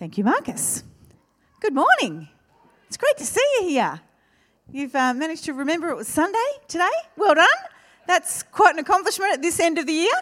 Thank you, Marcus. Good morning. It's great to see you here. You've uh, managed to remember it was Sunday today. Well done. That's quite an accomplishment at this end of the year.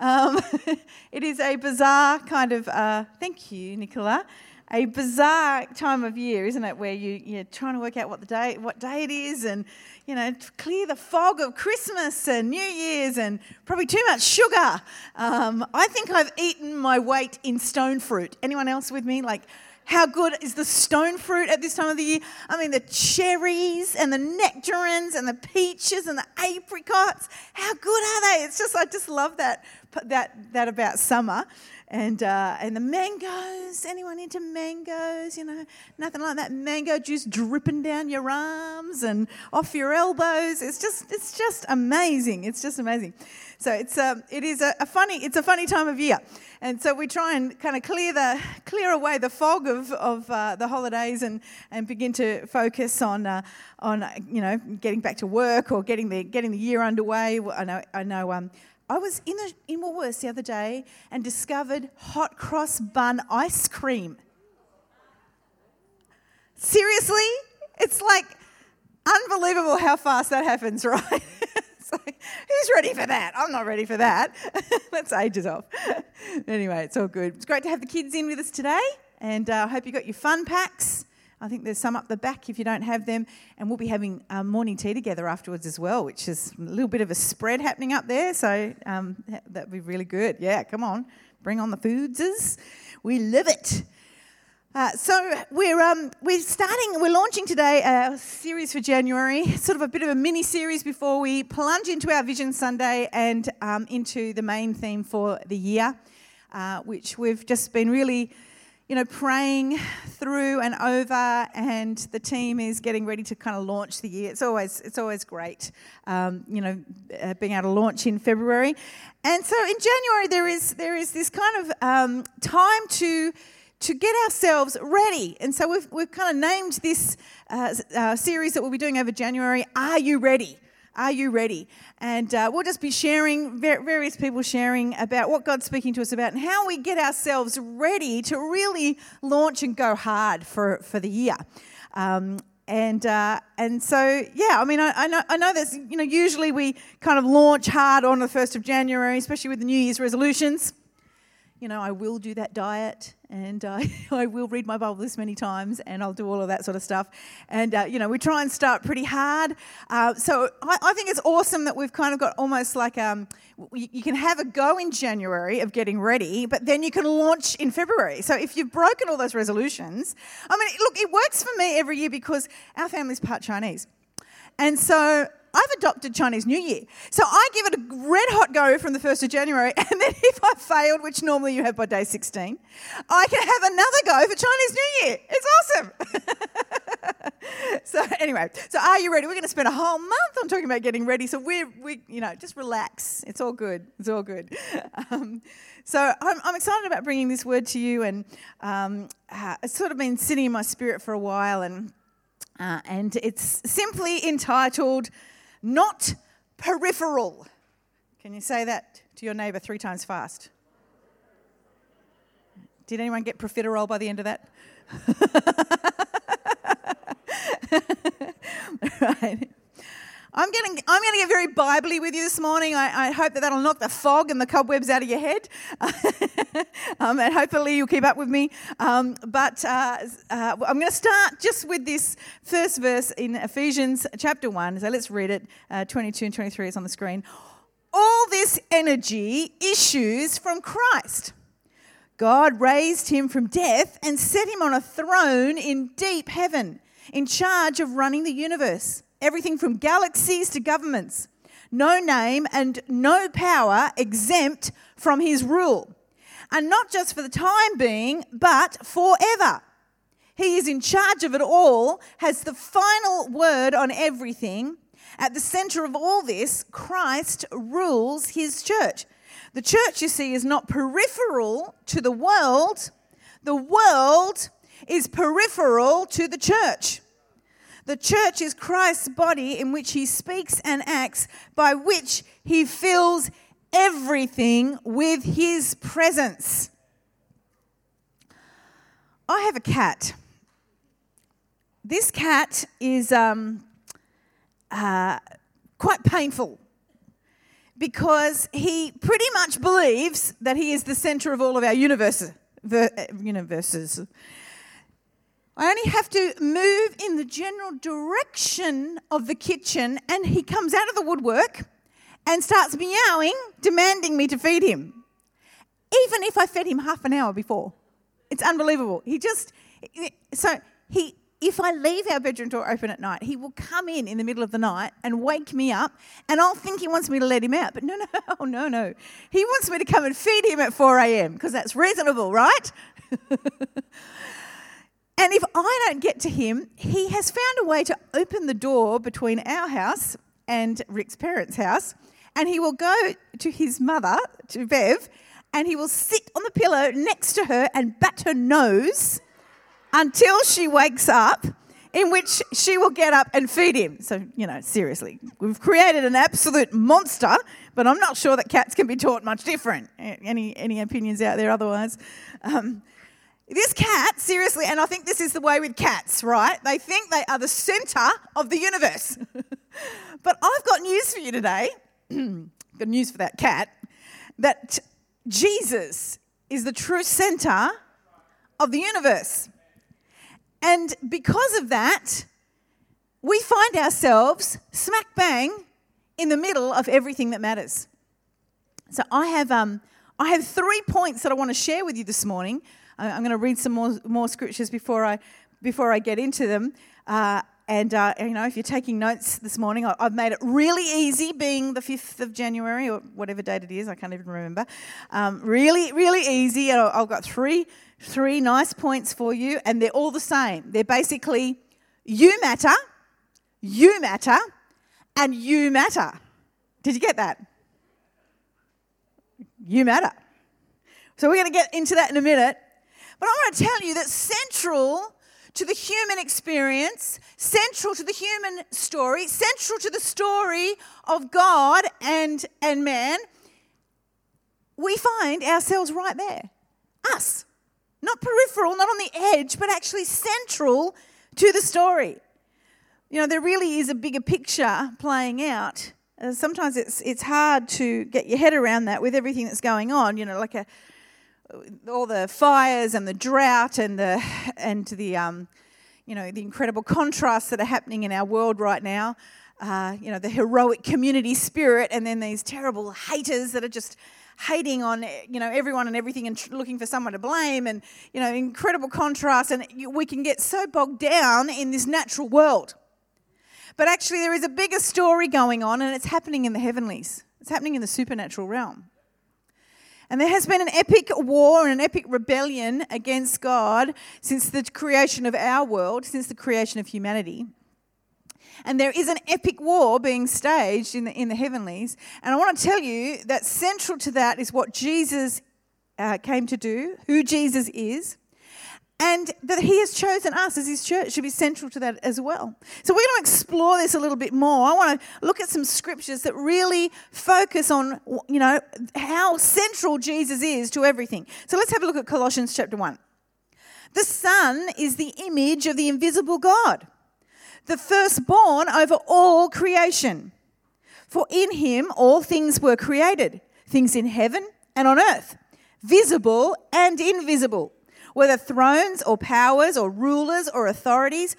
Um, it is a bizarre kind of, uh, thank you, Nicola, a bizarre time of year, isn't it, where you, you're trying to work out what the day, what day it is, and you know, clear the fog of Christmas and New Year's, and probably too much sugar. Um, I think I've eaten my weight in stone fruit. Anyone else with me? Like, how good is the stone fruit at this time of the year? I mean, the cherries and the nectarines and the peaches and the apricots. How good are they? It's just, I just love that, that, that about summer and uh, and the mangoes. Anyone into mangoes? You know, nothing like that mango juice dripping down your arms and off your elbows. It's just it's just amazing. It's just amazing. So it's um, it is a, a funny it's a funny time of year, and so we try and kind of clear the clear away the fog of of uh, the holidays and and begin to focus on uh, on you know getting back to work or getting the getting the year underway. I know I know. Um, I was in, the, in Woolworths the other day and discovered hot cross bun ice cream. Seriously? It's like unbelievable how fast that happens, right? it's like, who's ready for that? I'm not ready for that. That's ages off. anyway, it's all good. It's great to have the kids in with us today, and I uh, hope you got your fun packs. I think there's some up the back if you don't have them. And we'll be having um, morning tea together afterwards as well, which is a little bit of a spread happening up there. So um, that'd be really good. Yeah, come on. Bring on the foodses. We live it. Uh, so we're um, we're starting we're launching today a series for January, sort of a bit of a mini series before we plunge into our Vision Sunday and um, into the main theme for the year, uh, which we've just been really you know, praying through and over, and the team is getting ready to kind of launch the year. It's always it's always great, um, you know, uh, being able to launch in February, and so in January there is there is this kind of um, time to to get ourselves ready. And so we've, we've kind of named this uh, uh, series that we'll be doing over January, Are You Ready? Are you ready? And uh, we'll just be sharing, various people sharing about what God's speaking to us about and how we get ourselves ready to really launch and go hard for, for the year. Um, and uh, and so yeah, I mean, I, I know I know you know usually we kind of launch hard on the first of January, especially with the New Year's resolutions you know, I will do that diet and uh, I will read my Bible this many times and I'll do all of that sort of stuff. And, uh, you know, we try and start pretty hard. Uh, so I, I, think it's awesome that we've kind of got almost like um, you, you, can have a go in January of getting ready, but then you can launch in February. So if you've broken all those resolutions, I mean, look, it works for me every year because our family's part Chinese. And so I've adopted Chinese New Year. So I give it a red hot go from the 1st of January, and then if I failed, which normally you have by day 16, I can have another go for Chinese New Year. It's awesome. so anyway, so are you ready? We're going to spend a whole month on talking about getting ready. So we're, we, you know, just relax. It's all good. It's all good. Um, so I'm, I'm, excited about bringing this word to you, and um, uh, it's sort of been sitting in my spirit for a while, and uh, and it's simply entitled not peripheral. Can you say that to your neighbour three times fast? Did anyone get profiterole by the end of that? right. I'm getting, I'm going to get very biblically with you this morning. I, I, hope that that'll knock the fog and the cobwebs out of your head. um, and hopefully you'll keep up with me. Um, but uh, uh, I'm going to start just with this first verse in Ephesians chapter 1. So let's read it. Uh, 22 and 23 is on the screen. All this energy issues from Christ. God raised him from death and set him on a throne in deep heaven, in charge of running the universe everything from galaxies to governments. No name and no power exempt from his rule. And not just for the time being, but forever. He is in charge of it all, has the final word on everything. At the center of all this, Christ rules his church. The church, you see, is not peripheral to the world, the world is peripheral to the church. The church is Christ's body in which he speaks and acts, by which he fills everything with his presence. I have a cat. This cat is um, uh, quite painful because he pretty much believes that he is the center of all of our universes. universes. I only have to move in the general direction of the kitchen, and he comes out of the woodwork and starts meowing, demanding me to feed him. Even if I fed him half an hour before. It's unbelievable. He just, so he, if I leave our bedroom door open at night, he will come in in the middle of the night and wake me up, and I'll think he wants me to let him out. But no, no, no, no. He wants me to come and feed him at 4 a.m. because that's reasonable, right? and if I don't get to him, he has found a way to open the door between our house and Rick's parents' house, and he will go to his mother, to Bev, and he will sit on the pillow next to her and bat her nose until she wakes up, in which she will get up and feed him. So, you know, seriously, we've created an absolute monster, but I'm not sure that cats can be taught much different. Any, any opinions out there otherwise? Um, this cat, seriously, and I think this is the way with cats, right? They think they are the center of the universe. but I've got news for you today. Good news for that cat that Jesus is the true center of the universe. And because of that, we find ourselves smack bang in the middle of everything that matters. So I have, um, I have three points that I want to share with you this morning. I'm going to read some more, more scriptures before I, before I get into them. Uh, and, uh, you know, if you're taking notes this morning, I've made it really easy, being the 5th of January or whatever date it is, I can't even remember. Um, really, really easy. I've got three, three nice points for you, and they're all the same. They're basically you matter, you matter, and you matter. Did you get that? You matter. So we're going to get into that in a minute. But I want to tell you that central to the human experience, central to the human story, central to the story of God and, and man, we find ourselves right there. Us. Not peripheral, not on the edge, but actually central to the story. You know, there really is a bigger picture playing out. Uh, sometimes it's, it's hard to get your head around that with everything that's going on, you know, like a, all the fires and the drought and the and the um, you know the incredible contrasts that are happening in our world right now. Uh, you know the heroic community spirit, and then these terrible haters that are just hating on you know everyone and everything and looking for someone to blame, and you know incredible contrast. And we can get so bogged down in this natural world. But actually, there is a bigger story going on, and it's happening in the heavenlies. It's happening in the supernatural realm. And there has been an epic war and an epic rebellion against God since the creation of our world, since the creation of humanity. And there is an epic war being staged in the, in the heavenlies. And I want to tell you that central to that is what Jesus uh, came to do, who Jesus is, and that he has chosen us as his church should be central to that as well. So we're going to explore this a little bit more. I want to look at some scriptures that really focus on, you know, how central Jesus is to everything. So let's have a look at Colossians chapter 1. The Son is the image of the invisible God, the firstborn over all creation. For in him all things were created, things in heaven and on earth, visible and invisible whether thrones or powers or rulers or authorities,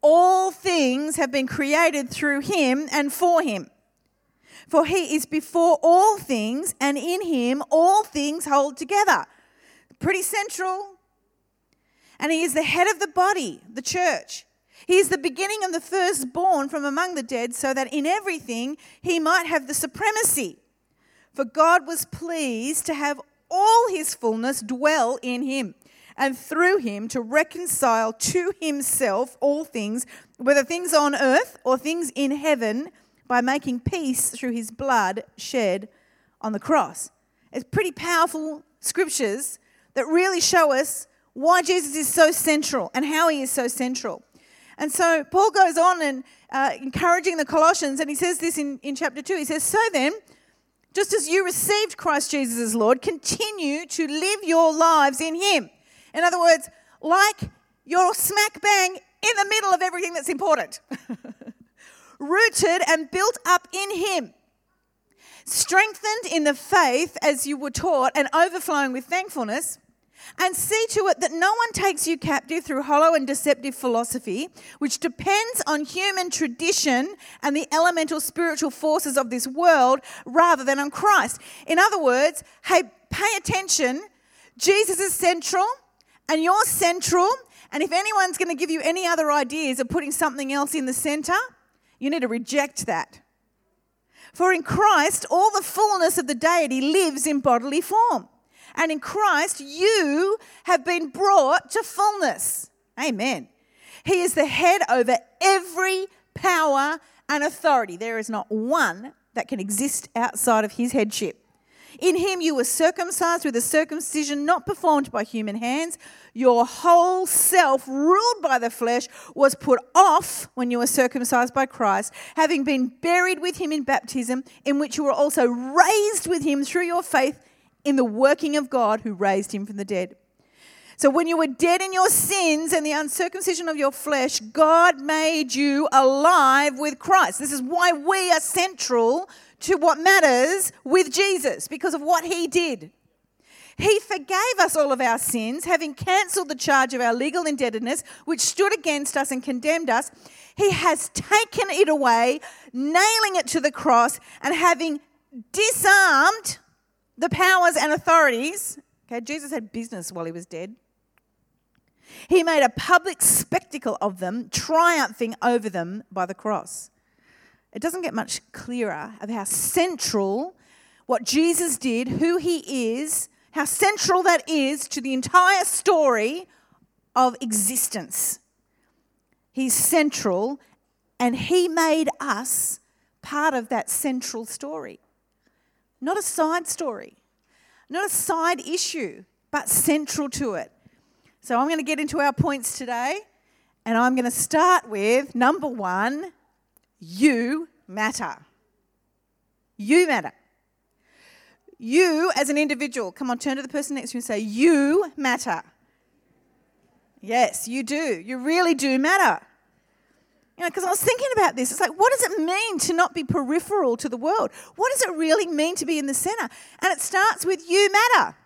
all things have been created through him and for him. For he is before all things, and in him all things hold together. Pretty central. And he is the head of the body, the church. He is the beginning and the firstborn from among the dead, so that in everything he might have the supremacy. For God was pleased to have all his fullness dwell in him and through him to reconcile to himself all things, whether things on earth or things in heaven, by making peace through his blood shed on the cross. It's pretty powerful scriptures that really show us why Jesus is so central and how he is so central. And so Paul goes on and uh, encouraging the Colossians, and he says this in, in chapter 2. He says, So then, just as you received Christ Jesus as Lord, continue to live your lives in him in other words, like you're smack bang in the middle of everything that's important. Rooted and built up in Him. Strengthened in the faith as you were taught and overflowing with thankfulness and see to it that no one takes you captive through hollow and deceptive philosophy, which depends on human tradition and the elemental spiritual forces of this world rather than on Christ. In other words, hey, pay attention. Jesus is central, and you're central. And if anyone's going to give you any other ideas of putting something else in the center, you need to reject that. For in Christ, all the fullness of the deity lives in bodily form. And in Christ, you have been brought to fullness. Amen. He is the head over every power and authority. There is not one that can exist outside of his headship. In him you were circumcised with a circumcision not performed by human hands. Your whole self, ruled by the flesh, was put off when you were circumcised by Christ, having been buried with him in baptism, in which you were also raised with him through your faith in the working of God who raised him from the dead. So, when you were dead in your sins and the uncircumcision of your flesh, God made you alive with Christ. This is why we are central to what matters with Jesus because of what he did. He forgave us all of our sins, having cancelled the charge of our legal indebtedness, which stood against us and condemned us. He has taken it away, nailing it to the cross, and having disarmed the powers and authorities. Okay, Jesus had business while he was dead. He made a public spectacle of them, triumphing over them by the cross. It doesn't get much clearer of how central what Jesus did, who he is, how central that is to the entire story of existence. He's central, and he made us part of that central story not a side story, not a side issue, but central to it. So I'm going to get into our points today, and I'm going to start with number one you matter. You matter. You as an individual, come on, turn to the person next to you and say, You matter. Yes, you do. You really do matter. You know, because I was thinking about this. It's like, what does it mean to not be peripheral to the world? What does it really mean to be in the center? And it starts with you matter.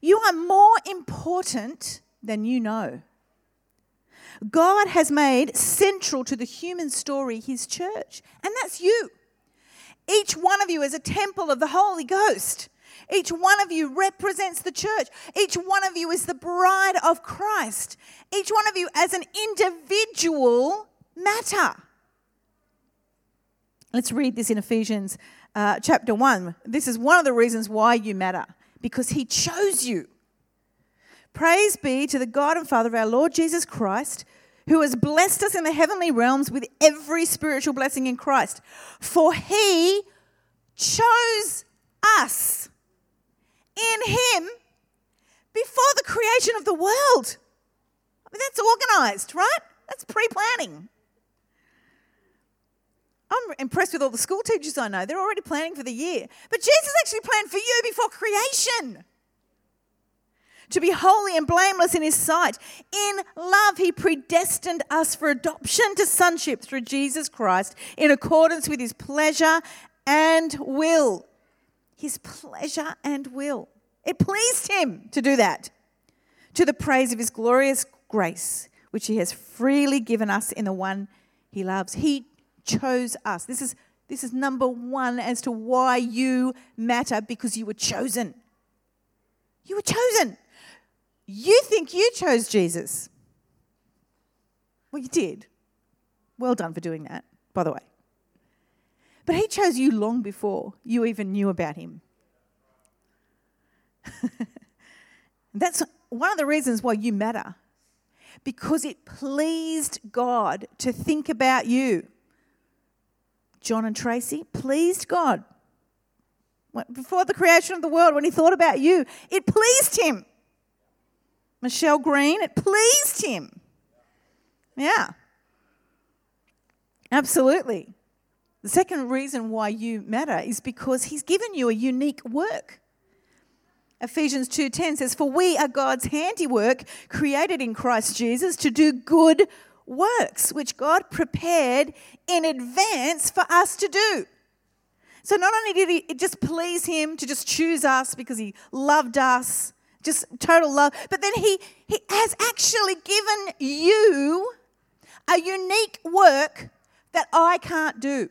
You are more important than you know. God has made central to the human story his church, and that's you. Each one of you is a temple of the Holy Ghost. Each one of you represents the church. Each one of you is the bride of Christ. Each one of you, as an individual, matter. Let's read this in Ephesians uh, chapter 1. This is one of the reasons why you matter, because He chose you. Praise be to the God and Father of our Lord Jesus Christ, who has blessed us in the heavenly realms with every spiritual blessing in Christ. For He chose us in Him before the creation of the world. I mean, that's organized, right? That's pre planning. I'm impressed with all the school teachers I know. They're already planning for the year. But Jesus actually planned for you before creation to be holy and blameless in his sight. In love, he predestined us for adoption to sonship through Jesus Christ in accordance with his pleasure and will. His pleasure and will. It pleased him to do that to the praise of his glorious grace, which he has freely given us in the one he loves. He chose us. This is, this is number one as to why you matter because you were chosen. You were chosen. You think you chose Jesus. Well, you did. Well done for doing that, by the way. But he chose you long before you even knew about him. That's one of the reasons why you matter, because it pleased God to think about you. John and Tracy pleased God. Before the creation of the world, when he thought about you, it pleased him. Michelle Green, it pleased him. Yeah. Absolutely. The second reason why you matter is because he's given you a unique work. Ephesians 2:10 says, "For we are God's handiwork, created in Christ Jesus to do good works, which God prepared in advance for us to do." So not only did he, it just please him to just choose us because he loved us, just total love, but then he, he has actually given you a unique work that I can't do.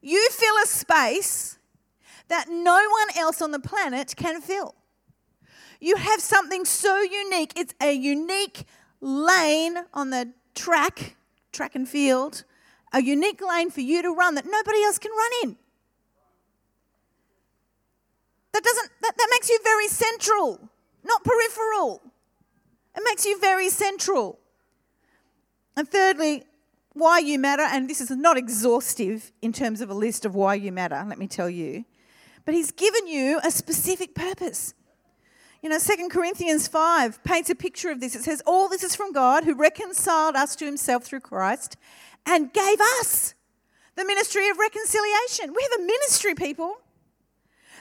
You fill a space that no one else on the planet can fill. You have something so unique. It's a unique lane on the track, track and field, a unique lane for you to run that nobody else can run in. That doesn't that, that makes you very central, not peripheral. It makes you very central. And thirdly, why you matter, and this is not exhaustive in terms of a list of why you matter, let me tell you. But he's given you a specific purpose. You know, 2 Corinthians 5 paints a picture of this. It says, All this is from God who reconciled us to himself through Christ and gave us the ministry of reconciliation. We have a ministry, people.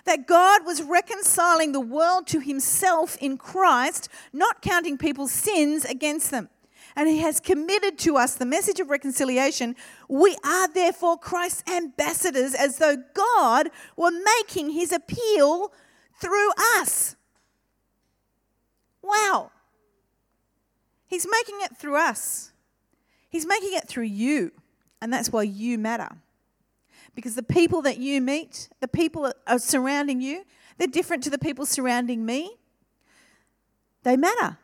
That God was reconciling the world to himself in Christ, not counting people's sins against them. And he has committed to us the message of reconciliation. We are therefore Christ's ambassadors, as though God were making his appeal through us. Wow. He's making it through us. He's making it through you, and that's why you matter. Because the people that you meet, the people that are surrounding you, they're different to the people surrounding me. They matter.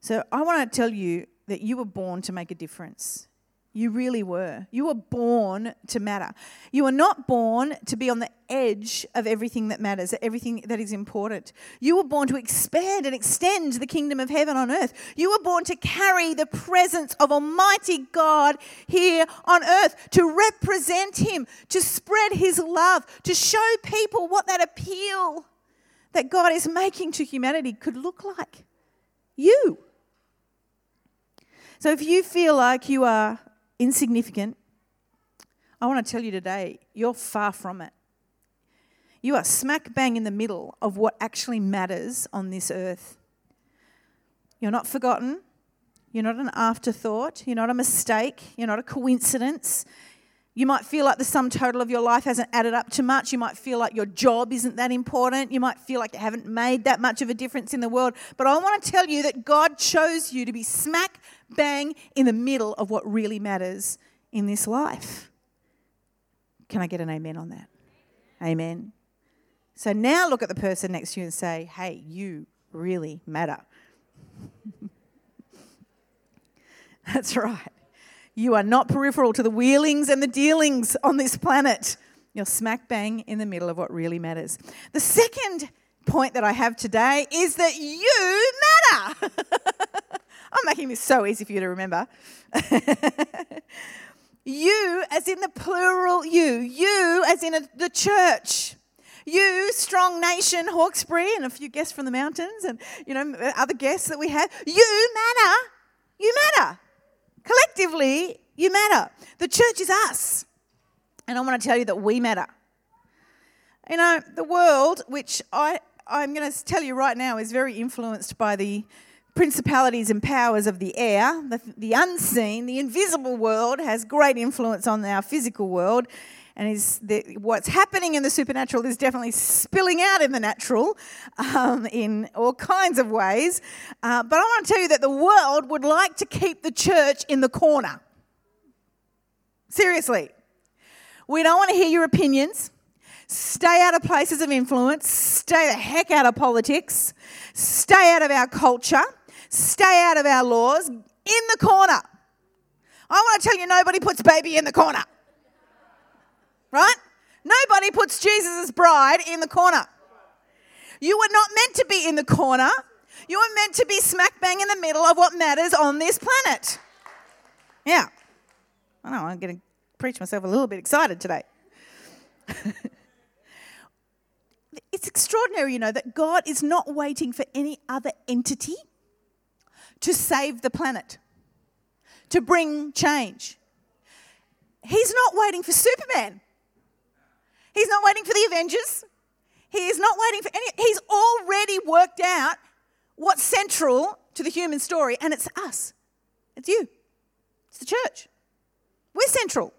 So I want to tell you that you were born to make a difference. You really were. You were born to matter. You were not born to be on the edge of everything that matters, everything that is important. You were born to expand and extend the kingdom of heaven on earth. You were born to carry the presence of Almighty God here on earth, to represent Him, to spread His love, to show people what that appeal that God is making to humanity could look like. You. So if you feel like you are insignificant, I want to tell you today, you're far from it. You are smack bang in the middle of what actually matters on this earth. You're not forgotten. You're not an afterthought. You're not a mistake. You're not a coincidence. You might feel like the sum total of your life hasn't added up to much. You might feel like your job isn't that important. You might feel like you haven't made that much of a difference in the world. But I want to tell you that God chose you to be smack bang in the middle of what really matters in this life. Can I get an amen on that? Amen. So now look at the person next to you and say, hey, you really matter. That's right. You are not peripheral to the wheelings and the dealings on this planet. You're smack bang in the middle of what really matters. The second point that I have today is that you matter. I'm making this so easy for you to remember. you, as in the plural you, you, as in a, the church. You, strong nation, Hawkesbury, and a few guests from the mountains, and you know other guests that we have. You matter. You matter. Collectively, you matter. The church is us. And I want to tell you that we matter. You know, the world, which I, I'm going to tell you right now, is very influenced by the principalities and powers of the air, the, the unseen, the invisible world has great influence on our physical world and is the, what's happening in the supernatural is definitely spilling out in the natural um, in all kinds of ways. Uh, but I want to tell you that the world would like to keep the church in the corner. Seriously. We don't want to hear your opinions. Stay out of places of influence. Stay the heck out of politics. Stay out of our culture. Stay out of our laws. In the corner. I want to tell you, nobody puts baby in the corner right? Nobody puts Jesus' bride in the corner. You were not meant to be in the corner. You were meant to be smack bang in the middle of what matters on this planet. Yeah. I know, I'm going to preach myself a little bit excited today. it's extraordinary, you know, that God is not waiting for any other entity to save the planet, to bring change. He's not waiting for Superman. He's not waiting for the Avengers. He is not waiting for any. He's already worked out what's central to the human story, and it's us. It's you. It's the church. We're central.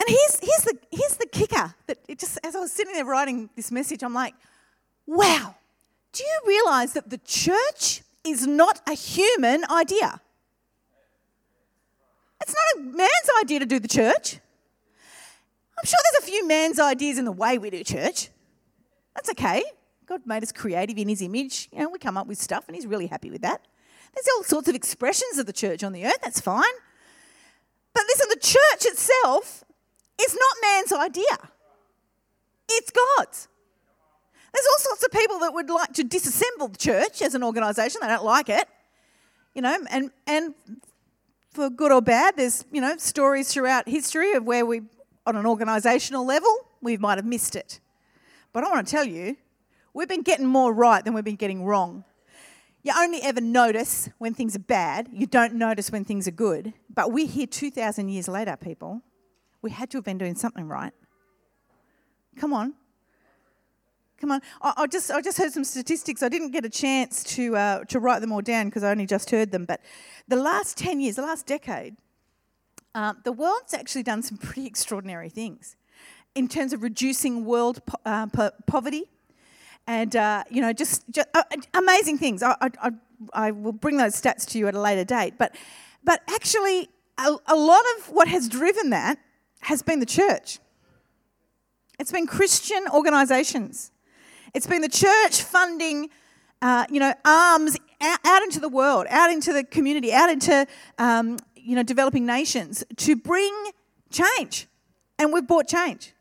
And here's, here's, the, here's the kicker that it just, as I was sitting there writing this message, I'm like, wow, do you realize that the church is not a human idea? It's not a man's idea to do the church. I'm sure there's a few man's ideas in the way we do church. That's okay. God made us creative in his image. You know, we come up with stuff and he's really happy with that. There's all sorts of expressions of the church on the earth. That's fine. But listen, the church itself is not man's idea, it's God's. There's all sorts of people that would like to disassemble the church as an organisation. They don't like it, you know, and and for good or bad, there's you know stories throughout history of where we, on an organisational level, we might have missed it. But I want to tell you, we've been getting more right than we've been getting wrong. You only ever notice when things are bad. You don't notice when things are good. But we're here 2,000 years later, people. We had to have been doing something right. Come on. Come on. I, I just, I just heard some statistics. I didn't get a chance to, uh, to write them all down because I only just heard them. But the last 10 years, the last decade, uh, the world's actually done some pretty extraordinary things in terms of reducing world po- uh, po- poverty and uh, you know, just, just uh, amazing things. I, I, I, will bring those stats to you at a later date. But, but actually, a, a lot of what has driven that has been the church. It's been Christian organisations. It's been the church funding, uh, you know, arms out, out, into the world, out into the community, out into, um, you know, developing nations to bring change. And we've brought change.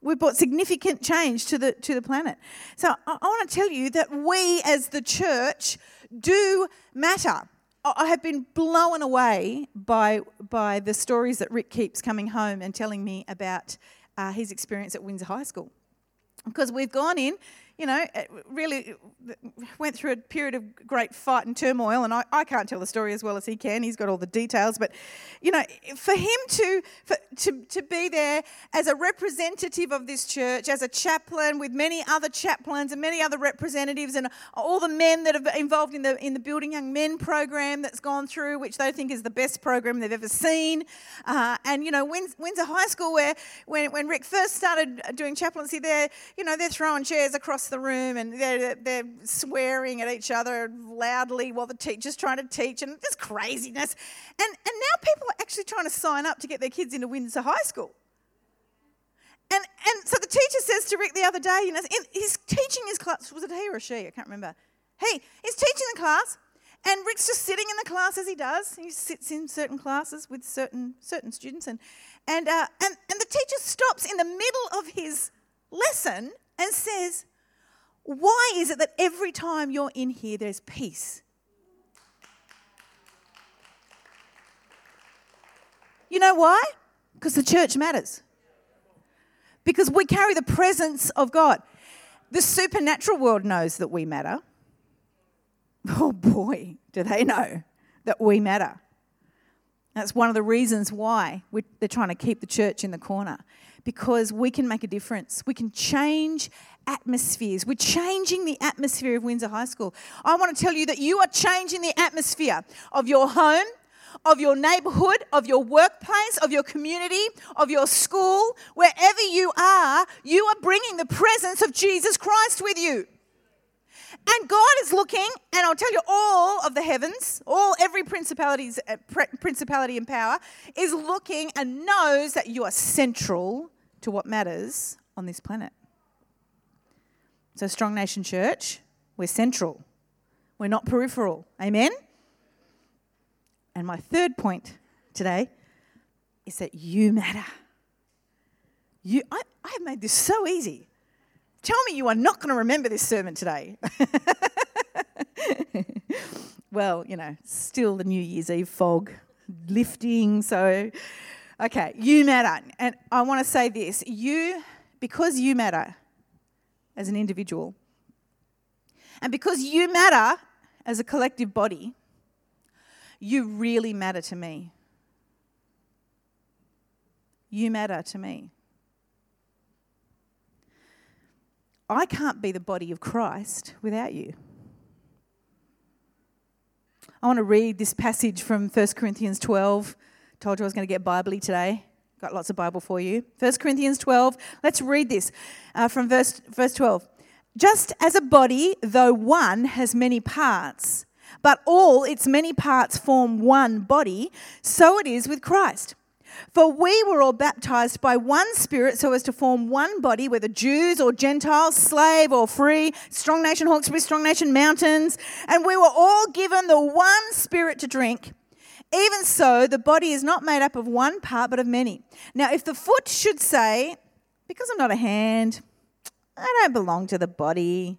We've brought significant change to the, to the planet. So I, I want to tell you that we as the church do matter. I have been blown away by, by the stories that Rick keeps coming home and telling me about uh, his experience at Windsor High School. Because we've gone in, you know, really went through a period of great fight and turmoil, and I, I can't tell the story as well as he can. He's got all the details, but you know, for him to for, to to be there as a representative of this church, as a chaplain with many other chaplains and many other representatives, and all the men that are involved in the in the Building Young Men program that's gone through, which they think is the best program they've ever seen, uh, and you know, Windsor High School, where when when Rick first started doing chaplaincy there, you know, they're throwing chairs across the room and they're, they're swearing at each other loudly while the teacher's trying to teach and just craziness. And, and now people are actually trying to sign up to get their kids into Windsor High School. And, and so the teacher says to Rick the other day, you know, he's teaching his class, was it he or she? I can't remember. He, he's teaching the class, and Rick's just sitting in the class as he does. He sits in certain classes with certain, certain students, and, and, uh, and, and the teacher stops in the middle of his lesson and says, why is it that every time you're in here, there's peace? You know why? Because the church matters. Because we carry the presence of God. The supernatural world knows that we matter. Oh boy, do they know that we matter. That's one of the reasons why they're trying to keep the church in the corner because we can make a difference. We can change atmospheres. We're changing the atmosphere of Windsor High School. I want to tell you that you are changing the atmosphere of your home, of your neighborhood, of your workplace, of your community, of your school, wherever you are, you are bringing the presence of Jesus Christ with you. And God is looking, and I'll tell you, all of the heavens, all every principalities, uh, principality and power is looking and knows that you are central to what matters on this planet. So, Strong Nation Church, we're central. We're not peripheral. Amen? And my third point today is that you matter. You, I, I have made this so easy. Tell me you are not going to remember this sermon today. well, you know, still the New Year's Eve fog lifting. So, okay, you matter. And I want to say this you, because you matter as an individual. And because you matter as a collective body, you really matter to me. You matter to me. I can't be the body of Christ without you. I want to read this passage from 1 Corinthians 12. Told you I was going to get biblically today. Got lots of Bible for you. 1 Corinthians 12. Let's read this uh, from verse, verse 12. Just as a body, though one, has many parts, but all its many parts form one body, so it is with Christ. For we were all baptized by one Spirit so as to form one body, whether Jews or Gentiles, slave or free, Strong Nation, Hawkesbury, Strong Nation, Mountains, and we were all given the one Spirit to drink. Even so, the body is not made up of one part, but of many. Now, if the foot should say, Because I'm not a hand, I don't belong to the body,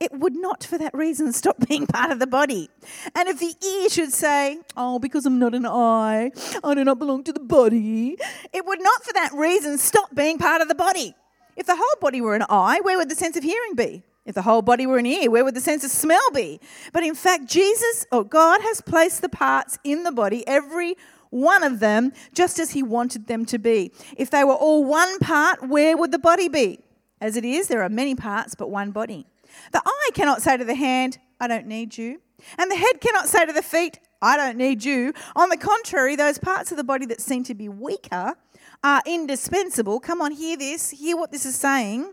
it would not for that reason stop being part of the body. And if the ear should say, Oh, because I'm not an eye, I do not belong to the body, it would not for that reason stop being part of the body. If the whole body were an eye, where would the sense of hearing be? If the whole body were an ear, where would the sense of smell be? But in fact, Jesus or God has placed the parts in the body, every one of them, just as He wanted them to be. If they were all one part, where would the body be? As it is, there are many parts, but one body. The eye cannot say to the hand, I don't need you. And the head cannot say to the feet, I don't need you. On the contrary, those parts of the body that seem to be weaker are indispensable. Come on, hear this. Hear what this is saying.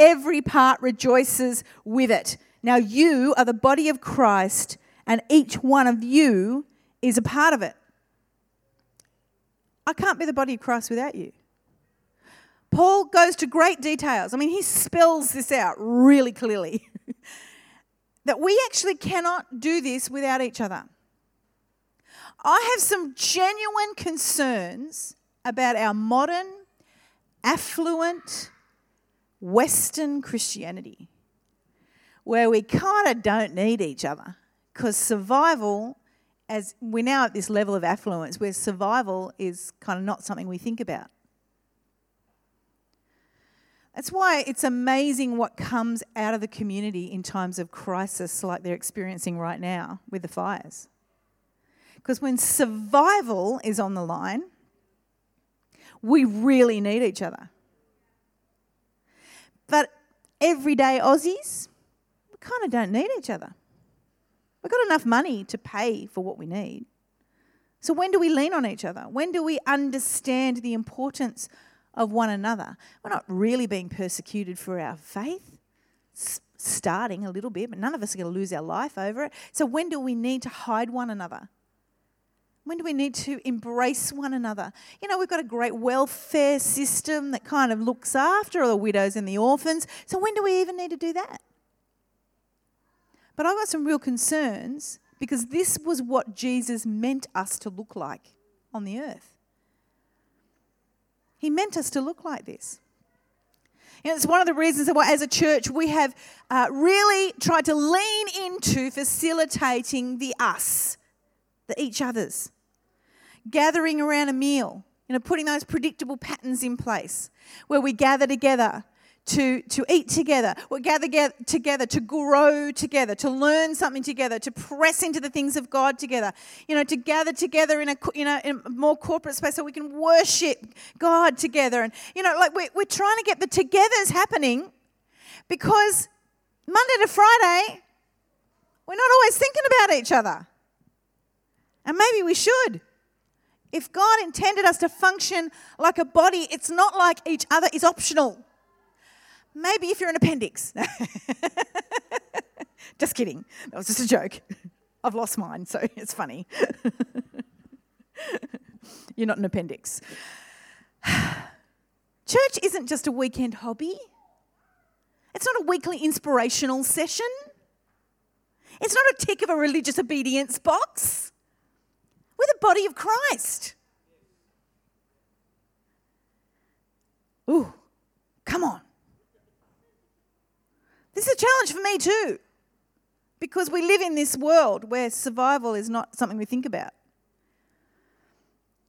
every part rejoices with it. Now you are the body of Christ, and each one of you is a part of it. I can't be the body of Christ without you. Paul goes to great details. I mean, he spells this out really clearly that we actually cannot do this without each other. I have some genuine concerns about our modern, affluent, Western Christianity, where we kind of don't need each other because survival, as we're now at this level of affluence, where survival is kind of not something we think about. That's why it's amazing what comes out of the community in times of crisis like they're experiencing right now with the fires. Because when survival is on the line, we really need each other. But everyday Aussies, we kind of don't need each other. We've got enough money to pay for what we need. So when do we lean on each other? When do we understand the importance of one another. We're not really being persecuted for our faith. It's starting a little bit, but none of us are going to lose our life over it. So, when do we need to hide one another? When do we need to embrace one another? You know, we've got a great welfare system that kind of looks after the widows and the orphans. So, when do we even need to do that? But I've got some real concerns because this was what Jesus meant us to look like on the earth. He meant us to look like this. And it's one of the reasons why, as a church, we have uh, really tried to lean into facilitating the us, each others, gathering around a meal, you know, putting those predictable patterns in place where we gather together to, to eat together, we gather get, together to grow together, to learn something together, to press into the things of God together, you know, to gather together in a, you know, in a more corporate space so we can worship God together. And, you know, like we're, we're trying to get the togethers happening because Monday to Friday, we're not always thinking about each other. And maybe we should. If God intended us to function like a body, it's not like each other is optional. Maybe if you're an appendix. just kidding. That was just a joke. I've lost mine, so it's funny. you're not an appendix. Church isn't just a weekend hobby. It's not a weekly inspirational session. It's not a tick of a religious obedience box. We're the body of Christ. Ooh, come on. This is a challenge for me too. Because we live in this world where survival is not something we think about.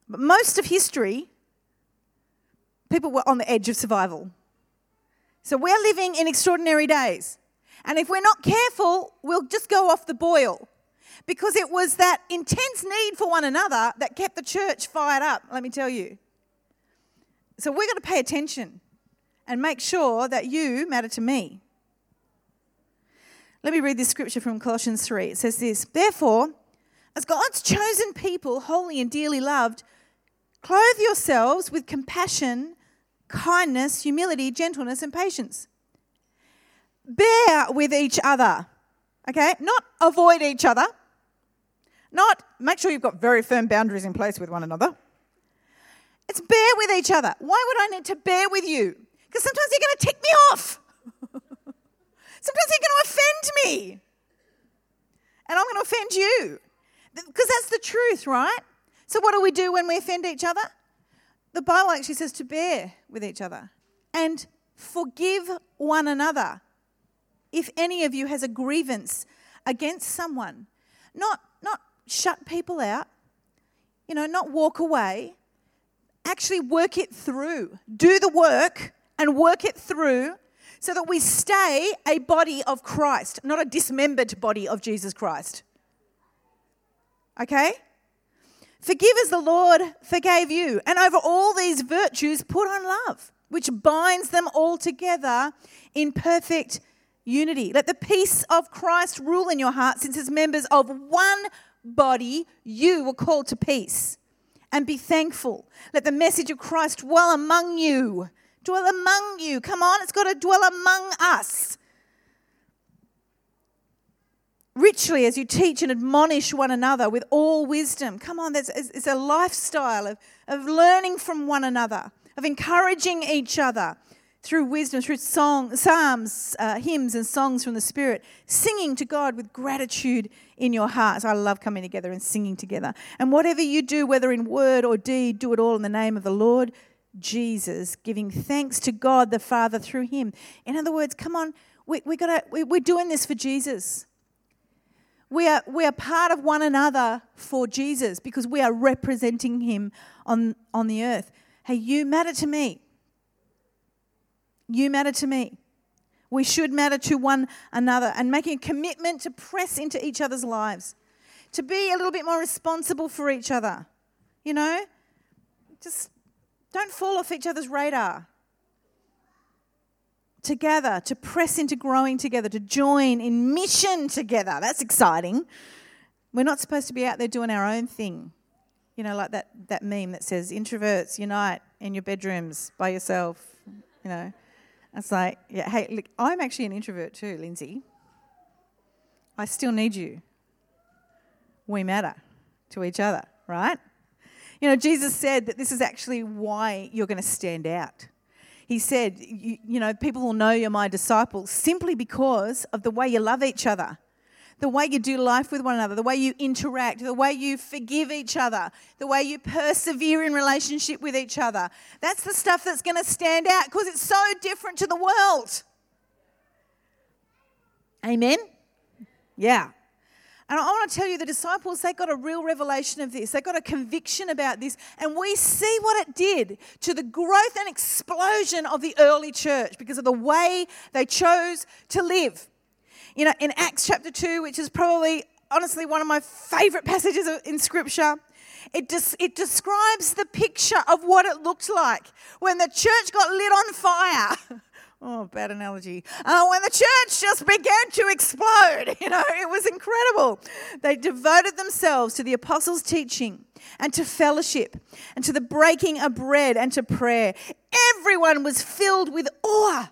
But most of history, people were on the edge of survival. So we're living in extraordinary days. And if we're not careful, we'll just go off the boil. Because it was that intense need for one another that kept the church fired up, let me tell you. So we've got to pay attention and make sure that you matter to me. Let me read this scripture from Colossians 3. It says this Therefore, as God's chosen people, holy and dearly loved, clothe yourselves with compassion, kindness, humility, gentleness, and patience. Bear with each other, okay? Not avoid each other. Not make sure you've got very firm boundaries in place with one another. It's bear with each other. Why would I need to bear with you? Because sometimes you're going to tick me off. sometimes you're going to offend me. And I'm going to offend you. Because that's the truth, right? So, what do we do when we offend each other? The Bible actually says to bear with each other and forgive one another if any of you has a grievance against someone. Not, not shut people out, you know, not walk away. Actually, work it through. Do the work and work it through so that we stay a body of Christ, not a dismembered body of Jesus Christ. Okay? Forgive as the Lord forgave you. And over all these virtues, put on love, which binds them all together in perfect unity. Let the peace of Christ rule in your heart, since as members of one body, you were called to peace. And be thankful. Let the message of Christ dwell among you. Dwell among you. Come on, it's got to dwell among us. Richly as you teach and admonish one another with all wisdom. Come on, it's a lifestyle of, of learning from one another, of encouraging each other through wisdom, through song, psalms, uh, hymns, and songs from the Spirit, singing to God with gratitude in your hearts. I love coming together and singing together. And whatever you do, whether in word or deed, do it all in the name of the Lord Jesus, giving thanks to God the Father through Him. In other words, come on, we, we gotta, we, we're doing this for Jesus. We are, we are part of one another for Jesus because we are representing Him on, on the earth. Hey, you matter to me. You matter to me. We should matter to one another and making a commitment to press into each other's lives, to be a little bit more responsible for each other. You know, just don't fall off each other's radar. Together, to press into growing together, to join in mission together. That's exciting. We're not supposed to be out there doing our own thing. You know, like that, that meme that says, introverts unite in your bedrooms by yourself. You know, it's like, yeah, hey, look, I'm actually an introvert too, Lindsay. I still need you. We matter to each other, right? You know, Jesus said that this is actually why you're going to stand out. He said, you, you know, people will know you're my disciples simply because of the way you love each other the way you do life with one another, the way you interact, the way you forgive each other, the way you persevere in relationship with each other. That's the stuff that's going to stand out because it's so different to the world. Amen? Yeah. And I want to tell you, the disciples, they got a real revelation of this. They got a conviction about this. And we see what it did to the growth and explosion of the early church because of the way they chose to live you know, in Acts chapter 2, which is probably, honestly, one of my favorite passages in Scripture, it, des- it describes the picture of what it looked like when the church got lit on fire. Oh, bad analogy. Uh, when the church just began to explode, you know, it was incredible. They devoted themselves to the apostles' teaching and to fellowship and to the breaking of bread and to prayer. Everyone was filled with awe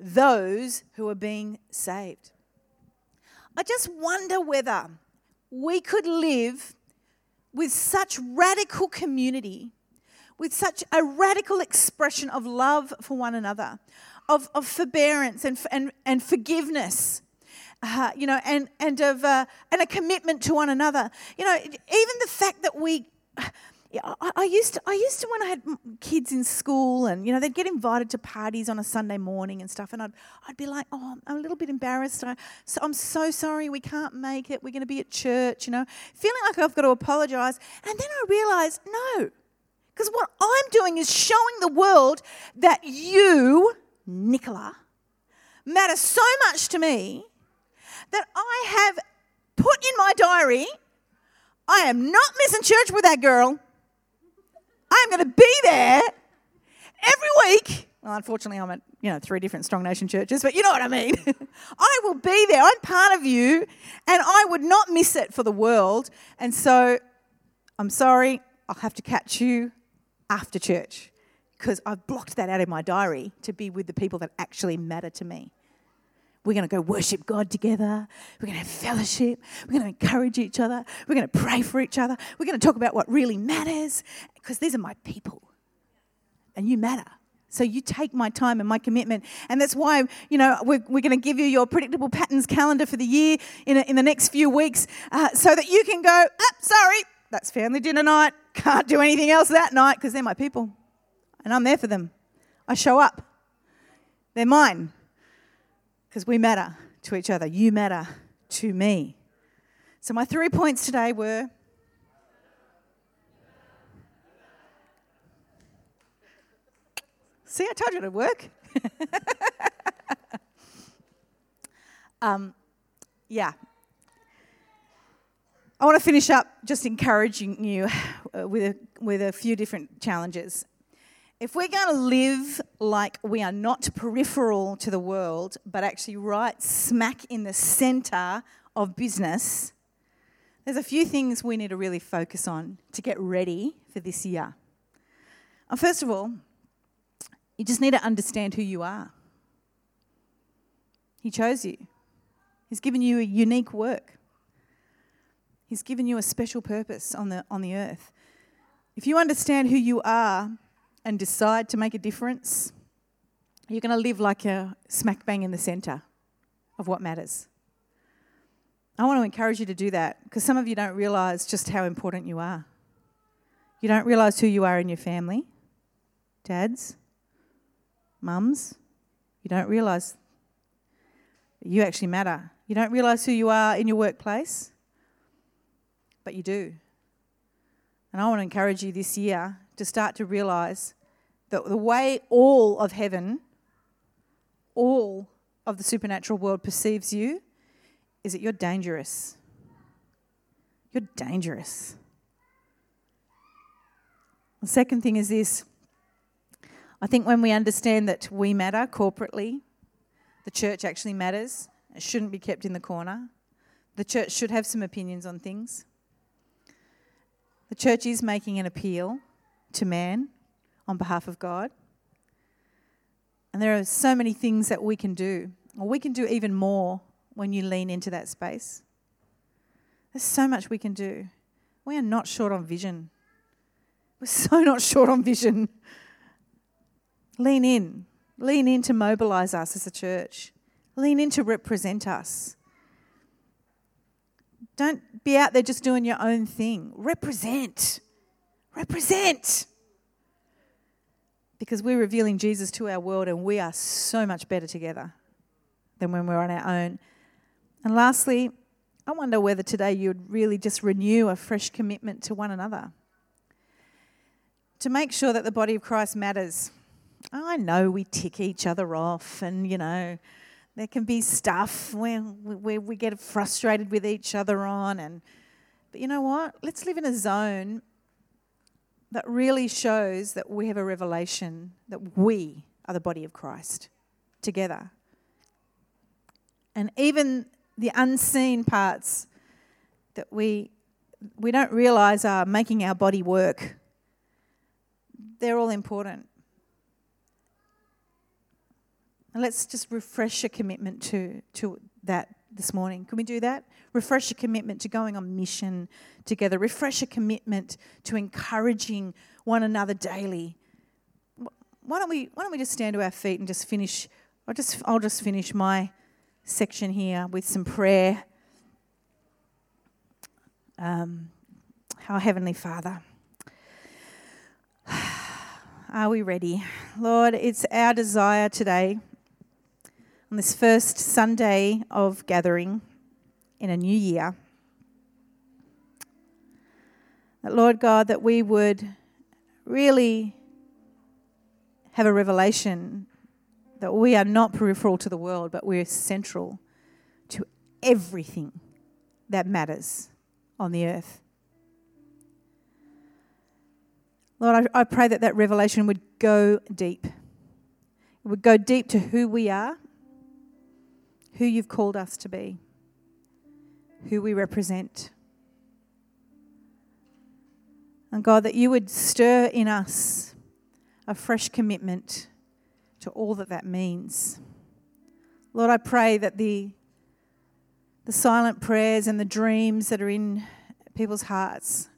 those who are being saved. I just wonder whether we could live with such radical community, with such a radical expression of love for one another, of, of forbearance and, and, and forgiveness. Uh, you know, and and of uh, and a commitment to one another. You know, even the fact that we I, I, used to, I used to when I had kids in school, and you know they'd get invited to parties on a Sunday morning and stuff, and I'd I'd be like, oh, I'm a little bit embarrassed. I, so I'm so sorry we can't make it. We're going to be at church, you know, feeling like I've got to apologise. And then I realised, no, because what I'm doing is showing the world that you, Nicola, matter so much to me that I have put in my diary. I am not missing church with that girl. I'm going to be there every week. Well, unfortunately, I'm at you know three different Strong Nation churches, but you know what I mean. I will be there. I'm part of you, and I would not miss it for the world. And so, I'm sorry. I'll have to catch you after church because I've blocked that out of my diary to be with the people that actually matter to me. We're going to go worship God together. We're going to have fellowship. We're going to encourage each other. We're going to pray for each other. We're going to talk about what really matters because these are my people and you matter. So you take my time and my commitment. And that's why, you know, we're, we're going to give you your predictable patterns calendar for the year in, a, in the next few weeks uh, so that you can go, ah, sorry, that's family dinner night. Can't do anything else that night because they're my people. And I'm there for them. I show up. They're mine because we matter to each other. You matter to me. So, my three points today were See, I told you it'd work. um, yeah. I want to finish up just encouraging you uh, with, a, with a few different challenges. If we're going to live like we are not peripheral to the world, but actually right smack in the center of business, there's a few things we need to really focus on to get ready for this year. Uh, first of all, you just need to understand who you are. He chose you, He's given you a unique work, He's given you a special purpose on the, on the earth. If you understand who you are, and decide to make a difference, you're going to live like a smack bang in the center of what matters. I want to encourage you to do that because some of you don't realize just how important you are. You don't realize who you are in your family, dads, mums. You don't realize you actually matter. You don't realize who you are in your workplace, but you do. And I want to encourage you this year to start to realize that the way all of heaven, all of the supernatural world perceives you is that you're dangerous. You're dangerous. The second thing is this I think when we understand that we matter corporately, the church actually matters, it shouldn't be kept in the corner. The church should have some opinions on things. The church is making an appeal to man on behalf of God. And there are so many things that we can do, or we can do even more when you lean into that space. There's so much we can do. We are not short on vision. We're so not short on vision. Lean in. Lean in to mobilize us as a church. Lean in to represent us. Don't be out there just doing your own thing. Represent. Represent because we're revealing Jesus to our world and we are so much better together than when we're on our own. And lastly, I wonder whether today you'd really just renew a fresh commitment to one another. To make sure that the body of Christ matters. I know we tick each other off, and you know, there can be stuff where, where we get frustrated with each other on. And, but you know what? Let's live in a zone that really shows that we have a revelation that we are the body of Christ together. And even the unseen parts that we, we don't realize are making our body work, they're all important. And let's just refresh a commitment to, to that this morning. Can we do that? Refresh a commitment to going on mission together. Refresh a commitment to encouraging one another daily. Why don't we, why don't we just stand to our feet and just finish? I'll just, I'll just finish my section here with some prayer. Um, our Heavenly Father. Are we ready? Lord, it's our desire today, on this first Sunday of gathering in a new year, that, Lord God, that we would really have a revelation that we are not peripheral to the world, but we're central to everything that matters on the earth. Lord, I, I pray that that revelation would go deep. It would go deep to who we are, who you've called us to be, who we represent. And God, that you would stir in us a fresh commitment to all that that means. Lord, I pray that the, the silent prayers and the dreams that are in people's hearts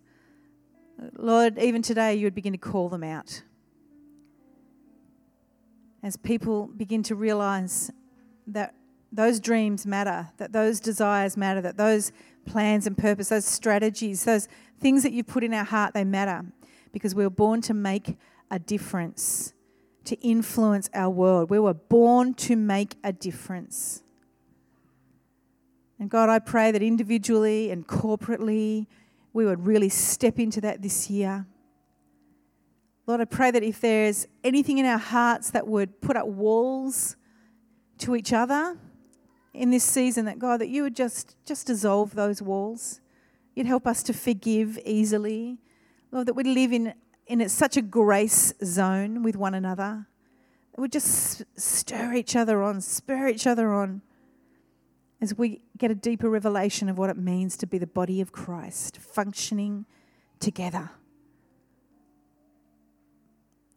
Lord, even today you would begin to call them out. As people begin to realize that those dreams matter, that those desires matter, that those plans and purpose, those strategies, those things that you put in our heart, they matter because we were born to make a difference, to influence our world. We were born to make a difference. And God, I pray that individually and corporately, we would really step into that this year. Lord, I pray that if there's anything in our hearts that would put up walls to each other in this season, that God, that you would just, just dissolve those walls. You'd help us to forgive easily. Lord, that we live in, in such a grace zone with one another. That we just stir each other on, spur each other on as we get a deeper revelation of what it means to be the body of Christ, functioning together.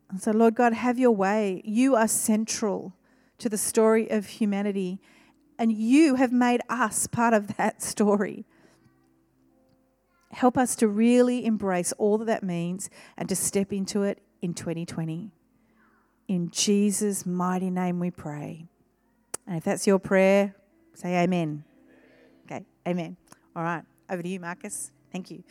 And so, Lord God, have your way. You are central to the story of humanity, and you have made us part of that story. Help us to really embrace all that that means and to step into it in 2020. In Jesus' mighty name we pray. And if that's your prayer, Say amen. Okay, amen. All right, over to you, Marcus. Thank you.